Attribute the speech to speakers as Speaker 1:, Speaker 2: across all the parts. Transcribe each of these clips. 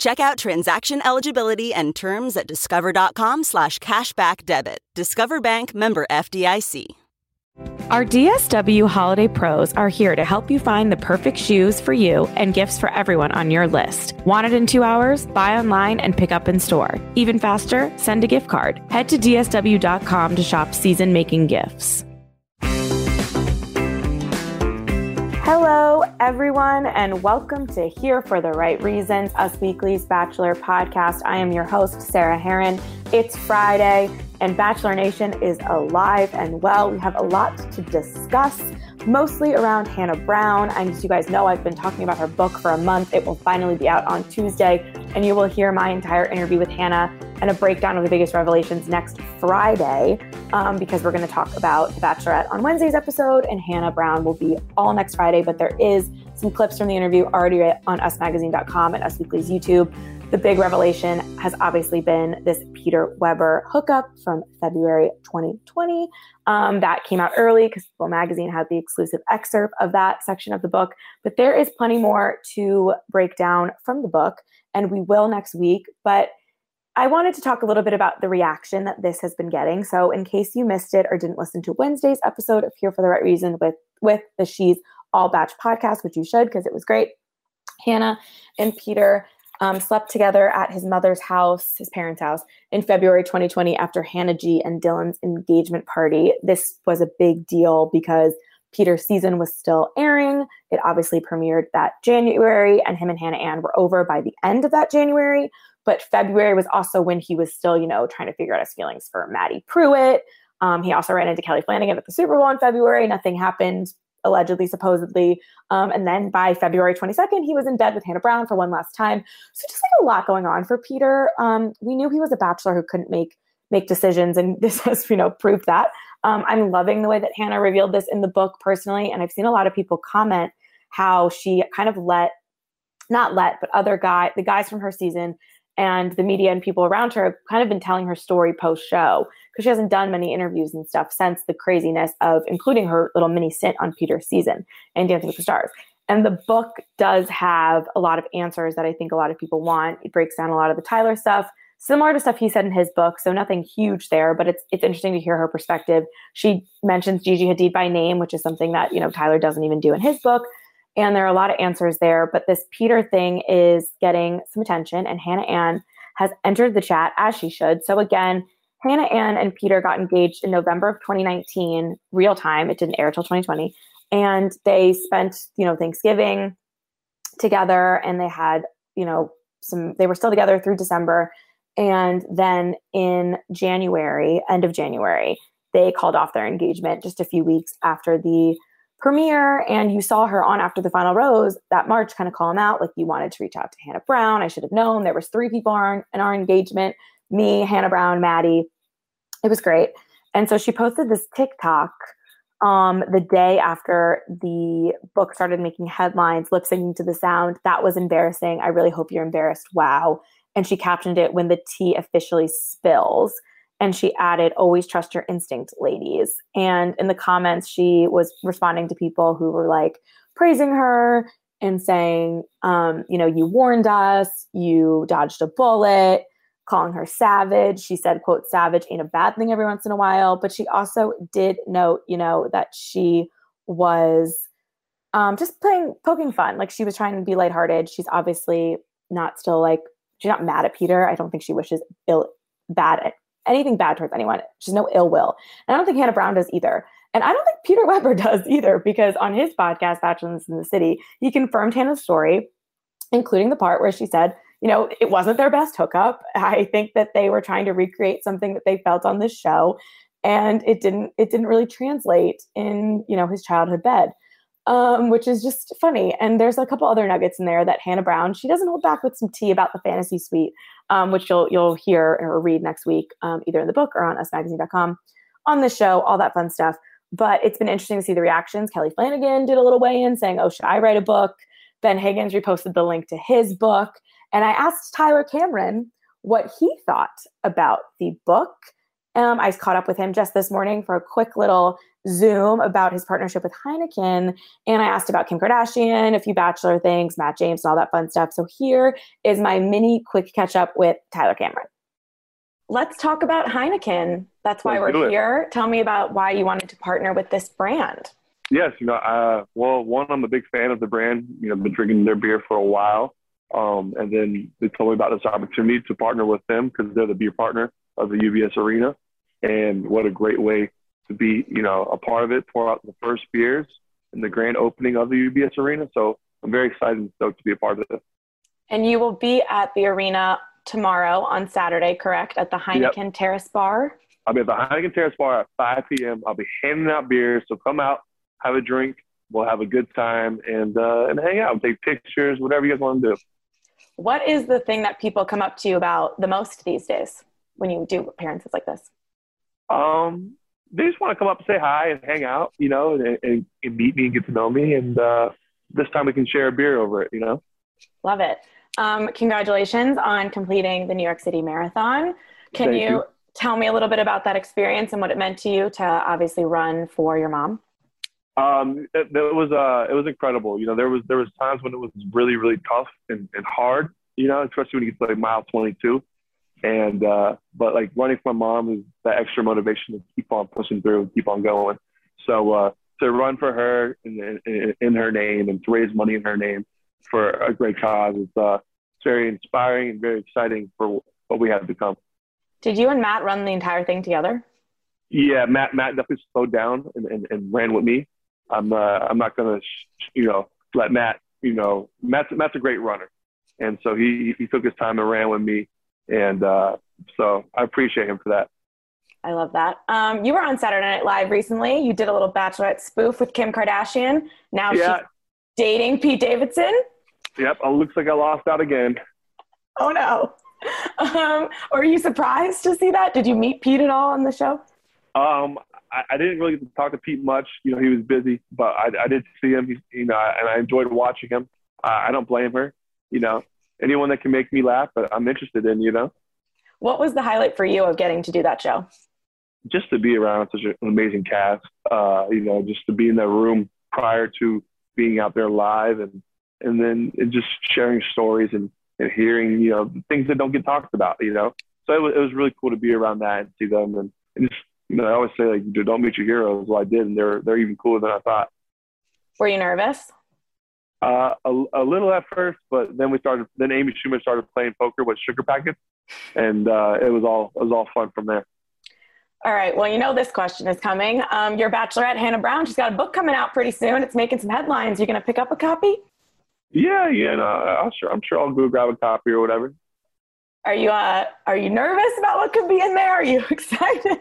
Speaker 1: Check out transaction eligibility and terms at discover.com slash cashback debit. Discover Bank member FDIC.
Speaker 2: Our DSW Holiday Pros are here to help you find the perfect shoes for you and gifts for everyone on your list. Want it in two hours? Buy online and pick up in store. Even faster, send a gift card. Head to DSW.com to shop season making gifts. Hello, everyone, and welcome to Here for the Right Reasons, Us Weekly's Bachelor podcast. I am your host, Sarah Hearon. It's Friday, and Bachelor Nation is alive and well. We have a lot to discuss, mostly around Hannah Brown. And as you guys know, I've been talking about her book for a month. It will finally be out on Tuesday, and you will hear my entire interview with Hannah and a breakdown of the biggest revelations next Friday um, because we're going to talk about The Bachelorette on Wednesday's episode, and Hannah Brown will be all next Friday. But there is some clips from the interview already on usmagazine.com and Us Weekly's YouTube. The big revelation has obviously been this Peter Weber hookup from February 2020. Um, that came out early because People Magazine had the exclusive excerpt of that section of the book. But there is plenty more to break down from the book, and we will next week. But I wanted to talk a little bit about the reaction that this has been getting. So, in case you missed it or didn't listen to Wednesday's episode of Here for the Right Reason with with the She's All Batch podcast, which you should because it was great. Hannah and Peter um, slept together at his mother's house, his parents' house, in February 2020 after Hannah G and Dylan's engagement party. This was a big deal because Peter's season was still airing. It obviously premiered that January, and him and Hannah Ann were over by the end of that January. But February was also when he was still, you know, trying to figure out his feelings for Maddie Prewett. Um, he also ran into Kelly Flanagan at the Super Bowl in February. Nothing happened, allegedly, supposedly. Um, and then by February 22nd, he was in bed with Hannah Brown for one last time. So just like a lot going on for Peter. Um, we knew he was a bachelor who couldn't make make decisions, and this has, you know, proved that. Um, I'm loving the way that Hannah revealed this in the book personally, and I've seen a lot of people comment how she kind of let, not let, but other guy, the guys from her season and the media and people around her have kind of been telling her story post show because she hasn't done many interviews and stuff since the craziness of including her little mini stint on Peter's season and Dancing with the Stars. And the book does have a lot of answers that I think a lot of people want. It breaks down a lot of the Tyler stuff, similar to stuff he said in his book, so nothing huge there, but it's it's interesting to hear her perspective. She mentions Gigi Hadid by name, which is something that, you know, Tyler doesn't even do in his book. And there are a lot of answers there, but this Peter thing is getting some attention, and Hannah Ann has entered the chat as she should. So again, Hannah Ann and Peter got engaged in November of 2019, real time. It didn't air till 2020. And they spent, you know, Thanksgiving together and they had, you know, some, they were still together through December. And then in January, end of January, they called off their engagement just a few weeks after the premiere and you saw her on after the final rose that march kind of call him out like you wanted to reach out to hannah brown i should have known there was three people in our engagement me hannah brown maddie it was great. And so she posted this tiktok um, the day after the book started making headlines lip syncing to the sound that was embarrassing i really hope you're embarrassed wow. And she captioned it when the tea officially spills and she added always trust your instinct ladies. And in the comments she was responding to people who were like praising her and saying um, you know you warned us you dodged a bullet calling her savage. She said quote savage ain't a bad thing every once in a while but she also did note you know that she was um, just playing poking fun. Like she was trying to be lighthearted. She's obviously not still like she's not mad at peter. I don't think she wishes ill bad anything bad towards anyone. She's no ill will. And I don't think Hannah Brown does either. And I don't think Peter Weber does either, because on his podcast, Bachelors in the City, he confirmed Hannah's story, including the part where she said, you know, it wasn't their best hookup. I think that they were trying to recreate something that they felt on this show. And it didn't it didn't really translate in, you know, his childhood bed. Um, which is just funny. And there's a couple other nuggets in there that Hannah Brown, she doesn't hold back with some tea about the fantasy suite, um, which you'll you'll hear or read next week, um, either in the book or on usmagazine.com on the show, all that fun stuff. But it's been interesting to see the reactions. Kelly Flanagan did a little weigh in saying, Oh, should I write a book? Ben Higgins reposted the link to his book. And I asked Tyler Cameron what he thought about the book. Um, I caught up with him just this morning for a quick little Zoom about his partnership with Heineken. And I asked about Kim Kardashian, a few Bachelor things, Matt James, and all that fun stuff. So here is my mini quick catch up with Tyler Cameron. Let's talk about Heineken. That's why Let's we're here. Tell me about why you wanted to partner with this brand.
Speaker 3: Yes, you know, uh, well, one, I'm a big fan of the brand. You know, I've been drinking their beer for a while. Um, and then they told me about this opportunity to partner with them because they're the beer partner of the UBS Arena. And what a great way to be, you know, a part of it, pour out the first beers in the grand opening of the UBS Arena. So I'm very excited and stoked to be a part of it.
Speaker 2: And you will be at the arena tomorrow on Saturday, correct? At the Heineken yep. Terrace Bar?
Speaker 3: I'll be at the Heineken Terrace Bar at 5 p.m. I'll be handing out beers. So come out, have a drink. We'll have a good time and uh, and hang out, take pictures, whatever you guys want to do.
Speaker 2: What is the thing that people come up to you about the most these days when you do appearances like this?
Speaker 3: Um, they just want to come up and say hi and hang out, you know, and, and, and meet me and get to know me. And uh, this time we can share a beer over it, you know.
Speaker 2: Love it. Um, congratulations on completing the New York City Marathon. Can you, you, tell me a little bit about that experience and what it meant to you to obviously run for your mom?
Speaker 3: Um, it, it was uh, it was incredible. You know, there was there was times when it was really really tough and, and hard. You know, especially when you get to like mile 22. And uh, but like running for my mom is that extra motivation to keep on pushing through and keep on going. So uh, to run for her in, in, in her name and to raise money in her name for a great cause is uh, very inspiring and very exciting for what we have become.
Speaker 2: Did you and Matt run the entire thing together?
Speaker 3: Yeah, Matt Matt definitely slowed down and, and, and ran with me. I'm uh, I'm not gonna you know let Matt you know Matt's Matt's a great runner, and so he he took his time and ran with me, and uh, so I appreciate him for that.
Speaker 2: I love that. Um, you were on Saturday Night Live recently. You did a little Bachelorette spoof with Kim Kardashian. Now yeah. she's dating Pete Davidson.
Speaker 3: Yep, it looks like I lost out again.
Speaker 2: Oh no. Um, are you surprised to see that? Did you meet Pete at all on the show?
Speaker 3: Um, I, I, didn't really talk to Pete much. You know, he was busy, but I, I did see him. He's, you know, and I enjoyed watching him. Uh, I don't blame her. You know, anyone that can make me laugh, but I'm interested in. You know.
Speaker 2: What was the highlight for you of getting to do that show?
Speaker 3: Just to be around such an amazing cast. Uh, you know, just to be in that room prior to being out there live, and and then and just sharing stories and and hearing you know things that don't get talked about. You know, so it was, it was really cool to be around that and see them and, and just you know, I always say like, don't meet your heroes. Well, I did, and they're they're even cooler than I thought.
Speaker 2: Were you nervous?
Speaker 3: Uh, a, a little at first, but then we started. Then Amy Schumer started playing poker with sugar packets, and uh, it was all it was all fun from there.
Speaker 2: All right. Well, you know this question is coming. Um, your bachelorette Hannah Brown, she's got a book coming out pretty soon. It's making some headlines. You gonna pick up a copy?
Speaker 3: Yeah, yeah. No, I'm sure. I'm sure I'll go grab a copy or whatever.
Speaker 2: Are you uh Are you nervous about what could be in there? Are you excited?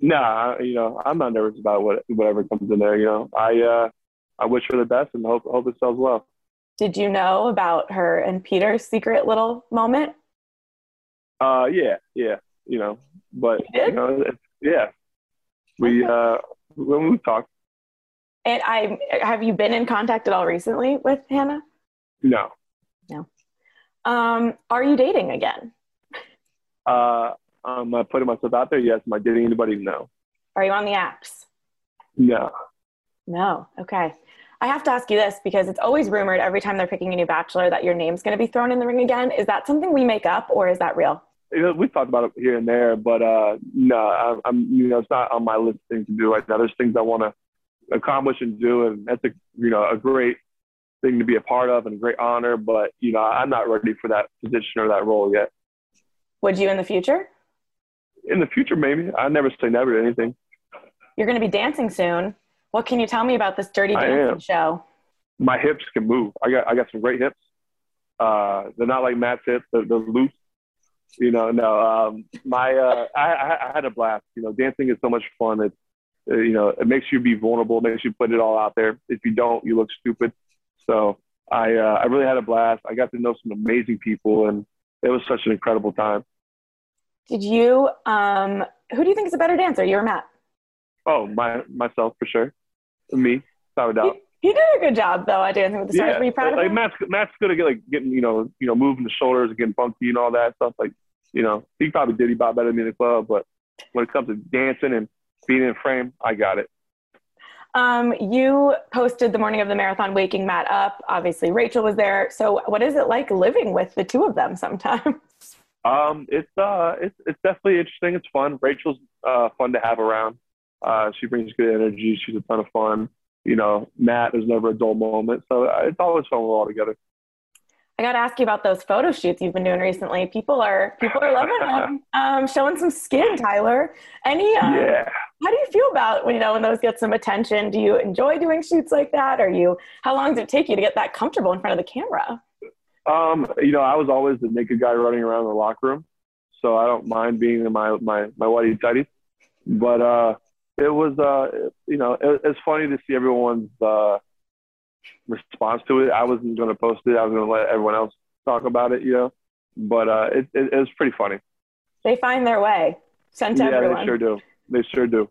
Speaker 3: Nah, you know, I'm not nervous about what whatever comes in there. You know, I uh, I wish her the best and hope hope it sells well.
Speaker 2: Did you know about her and Peter's secret little moment?
Speaker 3: Uh, yeah, yeah, you know, but you, you know, yeah, we uh, when we talked.
Speaker 2: And I have you been in contact at all recently with Hannah?
Speaker 3: No.
Speaker 2: No. Um, are you dating again?
Speaker 3: Uh, um, uh, putting myself out there? Yes. Am I dating anybody? No.
Speaker 2: Are you on the apps?
Speaker 3: No.
Speaker 2: No. Okay. I have to ask you this because it's always rumored every time they're picking a new bachelor that your name's going to be thrown in the ring again. Is that something we make up or is that real?
Speaker 3: You know, we've talked about it here and there, but uh, no, I'm, I'm, you know, it's not on my list of things to do right now. There's things I want to accomplish and do, and that's a, you know, a great thing to be a part of and a great honor. But you know, I'm not ready for that position or that role yet.
Speaker 2: Would you in the future?
Speaker 3: in the future, maybe. I never say never to anything.
Speaker 2: You're going to be dancing soon. What can you tell me about this Dirty Dancing show?
Speaker 3: My hips can move. I got I got some great hips. Uh, they're not like Matt's hips. They're, they're loose. You know, no. Um, my uh, I, I had a blast. You know, dancing is so much fun. It's uh, you know, it makes you be vulnerable. Makes you put it all out there. If you don't, you look stupid. So I uh, I really had a blast. I got to know some amazing people, and it was such an incredible time.
Speaker 2: Did you? Um, who do you think is a better dancer, you or Matt?
Speaker 3: Oh, my myself for sure. Me, without a doubt.
Speaker 2: He, he did a good job though at Dancing with the Stars.
Speaker 3: Yeah,
Speaker 2: Were you proud
Speaker 3: like,
Speaker 2: of him?
Speaker 3: Matt's Matt's good at get, like getting you know you know moving the shoulders and getting funky and all that stuff. Like you know he probably did he bop better than me in the club, but when it comes to dancing and being in frame, I got it.
Speaker 2: Um, you posted the morning of the marathon, waking Matt up. Obviously, Rachel was there. So, what is it like living with the two of them sometimes?
Speaker 3: Um, it's uh, it's it's definitely interesting. It's fun. Rachel's uh, fun to have around. Uh, she brings good energy. She's a ton of fun. You know, Matt is never a dull moment. So uh, it's always fun we're all together.
Speaker 2: I got to ask you about those photo shoots you've been doing recently. People are people are loving them. Um, showing some skin, Tyler. Any? Um,
Speaker 3: Yeah.
Speaker 2: How do you feel about when you know when those get some attention? Do you enjoy doing shoots like that? Or you? How long does it take you to get that comfortable in front of the camera?
Speaker 3: Um, you know, I was always the naked guy running around the locker room, so I don't mind being in my my my whitey tighties. But uh, it was uh, you know, it, it's funny to see everyone's uh, response to it. I wasn't going to post it. I was going to let everyone else talk about it, you know. But uh, it, it, it was pretty funny.
Speaker 2: They find their way. Sent to
Speaker 3: yeah,
Speaker 2: everyone.
Speaker 3: they sure do. They sure do.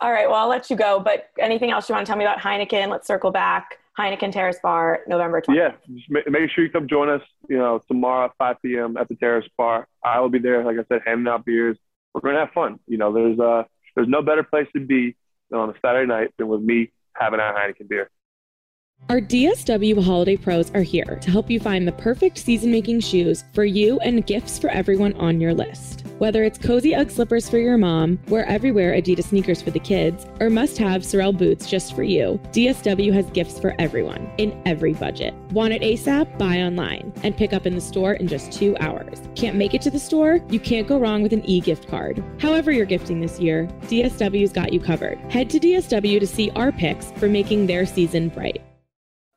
Speaker 2: All right. Well, I'll let you go. But anything else you want to tell me about Heineken? Let's circle back. Heineken Terrace Bar, November 20th.
Speaker 3: Yeah, just make sure you come join us. You know, tomorrow at 5 p.m. at the Terrace Bar. I will be there. Like I said, handing out beers. We're going to have fun. You know, there's uh, there's no better place to be than on a Saturday night than with me having a Heineken beer.
Speaker 4: Our DSW Holiday Pros are here to help you find the perfect season making shoes for you and gifts for everyone on your list. Whether it's cozy Ugg slippers for your mom, wear everywhere Adidas sneakers for the kids, or must have Sorel boots just for you, DSW has gifts for everyone in every budget. Want it ASAP? Buy online and pick up in the store in just two hours. Can't make it to the store? You can't go wrong with an e gift card. However, you're gifting this year, DSW's got you covered. Head to DSW to see our picks for making their season bright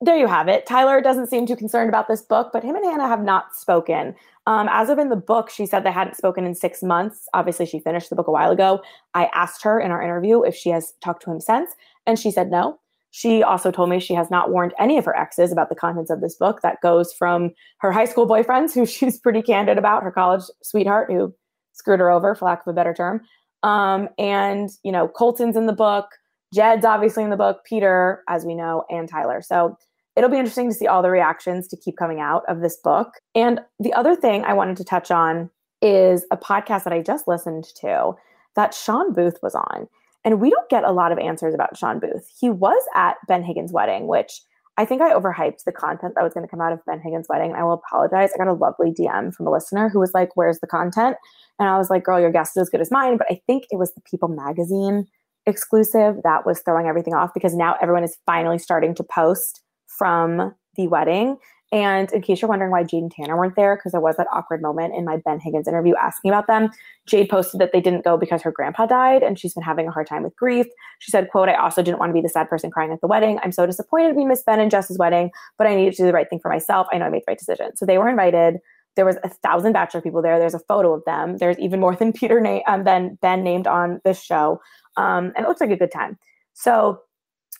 Speaker 2: there you have it. Tyler doesn't seem too concerned about this book, but him and Hannah have not spoken. Um, as of in the book, she said they hadn't spoken in six months. Obviously, she finished the book a while ago. I asked her in our interview if she has talked to him since, and she said no. She also told me she has not warned any of her exes about the contents of this book. That goes from her high school boyfriends, who she's pretty candid about, her college sweetheart, who screwed her over, for lack of a better term. Um, and, you know, Colton's in the book. Jed's obviously in the book, Peter, as we know, and Tyler. So it'll be interesting to see all the reactions to keep coming out of this book. And the other thing I wanted to touch on is a podcast that I just listened to that Shawn Booth was on. And we don't get a lot of answers about Shawn Booth. He was at Ben Higgins' wedding, which I think I overhyped the content that was going to come out of Ben Higgins' wedding. I will apologize. I got a lovely DM from a listener who was like, Where's the content? And I was like, Girl, your guess is as good as mine. But I think it was the People magazine exclusive that was throwing everything off because now everyone is finally starting to post from the wedding. And in case you're wondering why Jade and Tanner weren't there, because there was that awkward moment in my Ben Higgins interview asking about them. Jade posted that they didn't go because her grandpa died and she's been having a hard time with grief. She said, quote, I also didn't want to be the sad person crying at the wedding. I'm so disappointed we missed Ben and Jess's wedding, but I needed to do the right thing for myself. I know I made the right decision. So they were invited. There was a thousand bachelor people there. There's a photo of them. There's even more than Peter na- um, Ben named on this show. Um, and it looks like a good time. So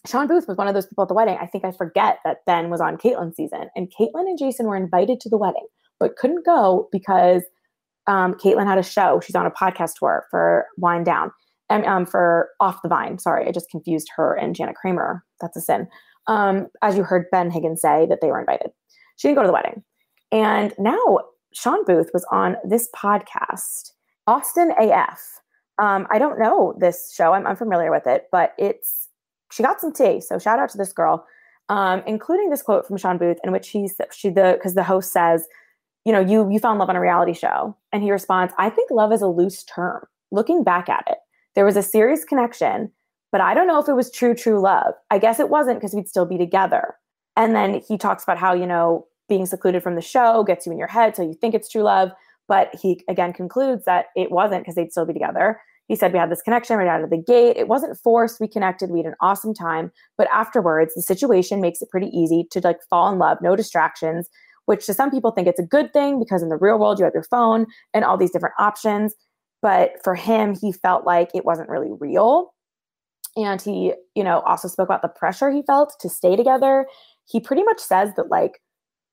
Speaker 2: Shawn Booth was one of those people at the wedding. I think I forget that Ben was on Kaitlyn's season, and Kaitlyn and Jason were invited to the wedding, but couldn't go because um, Kaitlyn had a show. She's on a podcast tour for Whine Down and um, for Off the Vine. Sorry, I just confused her and Jana Kramer. That's a sin. Um, as you heard Ben Higgins say, that they were invited. She didn't go to the wedding, and now Shawn Booth was on this podcast, Austin AF. Um, I don't know this show. I'm unfamiliar with it, but it's she got some tea. So shout out to this girl, um, including this quote from Shawn Booth, in which he she the because the host says, you know, you you found love on a reality show, and he responds, I think love is a loose term. Looking back at it, there was a serious connection, but I don't know if it was true true love. I guess it wasn't because we'd still be together. And then he talks about how you know being secluded from the show gets you in your head, so you think it's true love. But he again concludes that it wasn't because they'd still be together. He said we had this connection right out of the gate. It wasn't forced. We connected. We had an awesome time. But afterwards, the situation makes it pretty easy to like fall in love, no distractions, which to some people think it's a good thing because in the real world, you have your phone and all these different options. But for him, he felt like it wasn't really real. And he, you know, also spoke about the pressure he felt to stay together. He pretty much says that like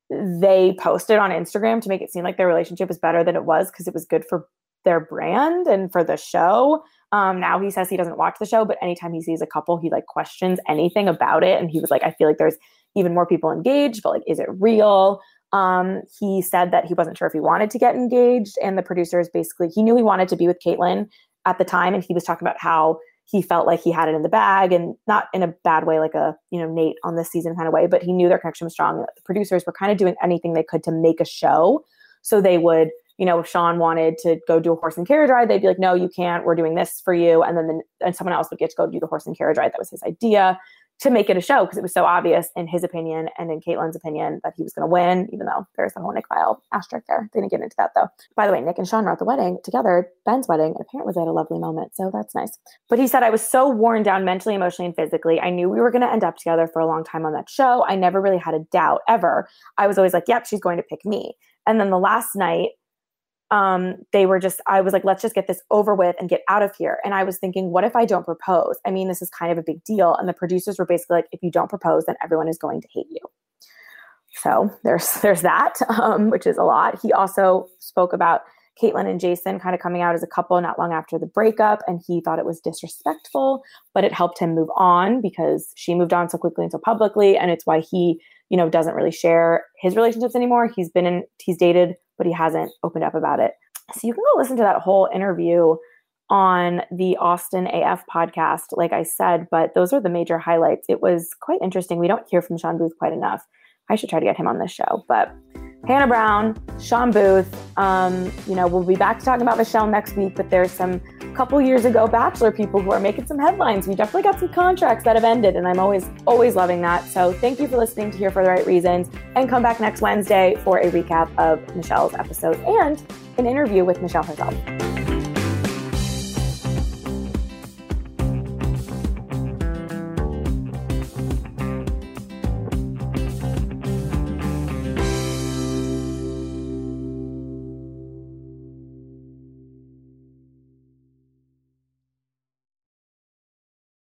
Speaker 2: they posted on Instagram to make it seem like their relationship was better than it was because it was good for their brand and for the show. Um, now he says he doesn't watch the show, but anytime he sees a couple, he like questions anything about it. And he was like, I feel like there's even more people engaged, but like, is it real? Um, he said that he wasn't sure if he wanted to get engaged, and the producers basically he knew he wanted to be with Kaitlyn at the time, and he was talking about how he felt like he had it in the bag and not in a bad way like a you know nate on this season kind of way but he knew their connection was strong the producers were kind of doing anything they could to make a show so they would you know if shawn wanted to go do a horse and carriage ride they'd be like no you can't we're doing this for you and then the, and someone else would get to go do the horse and carriage ride that was his idea to make it a show because it was so obvious in his opinion and in Kaitlyn's opinion that he was going to win, even though there's a whole Nick Viall asterisk there. They didn't get into that though. By the way, Nick and Shawn were at the wedding together, Ben's wedding, and apparently they had a lovely moment. So that's nice. But he said, I was so worn down mentally, emotionally, and physically. I knew we were going to end up together for a long time on that show. I never really had a doubt ever. I was always like, yep, she's going to pick me. And then the last night, um, they were just, I was like, let's just get this over with and get out of here. And I was thinking, what if I don't propose? I mean, this is kind of a big deal. And the producers were basically like, if you don't propose, then everyone is going to hate you. So there's there's that, um, which is a lot. He also spoke about Kaitlyn and Jason kind of coming out as a couple not long after the breakup, and he thought it was disrespectful, but it helped him move on because she moved on so quickly and so publicly, and it's why he, you know, doesn't really share his relationships anymore. He's been in, he's dated but he hasn't opened up about it. So you can go listen to that whole interview on the Austin AF podcast, like I said, but those are the major highlights. It was quite interesting. We don't hear from Shawn Booth quite enough. I should try to get him on this show, but Hannah Brown, Shawn Booth. Um, you know, we'll be back to talking about Michelle next week, but there's some couple years ago Bachelor people who are making some headlines. We definitely got some contracts that have ended, and I'm always, always loving that. So thank you for listening to Here for the Right Reasons, and come back next Wednesday for a recap of Michelle's episode and an interview with Michelle herself.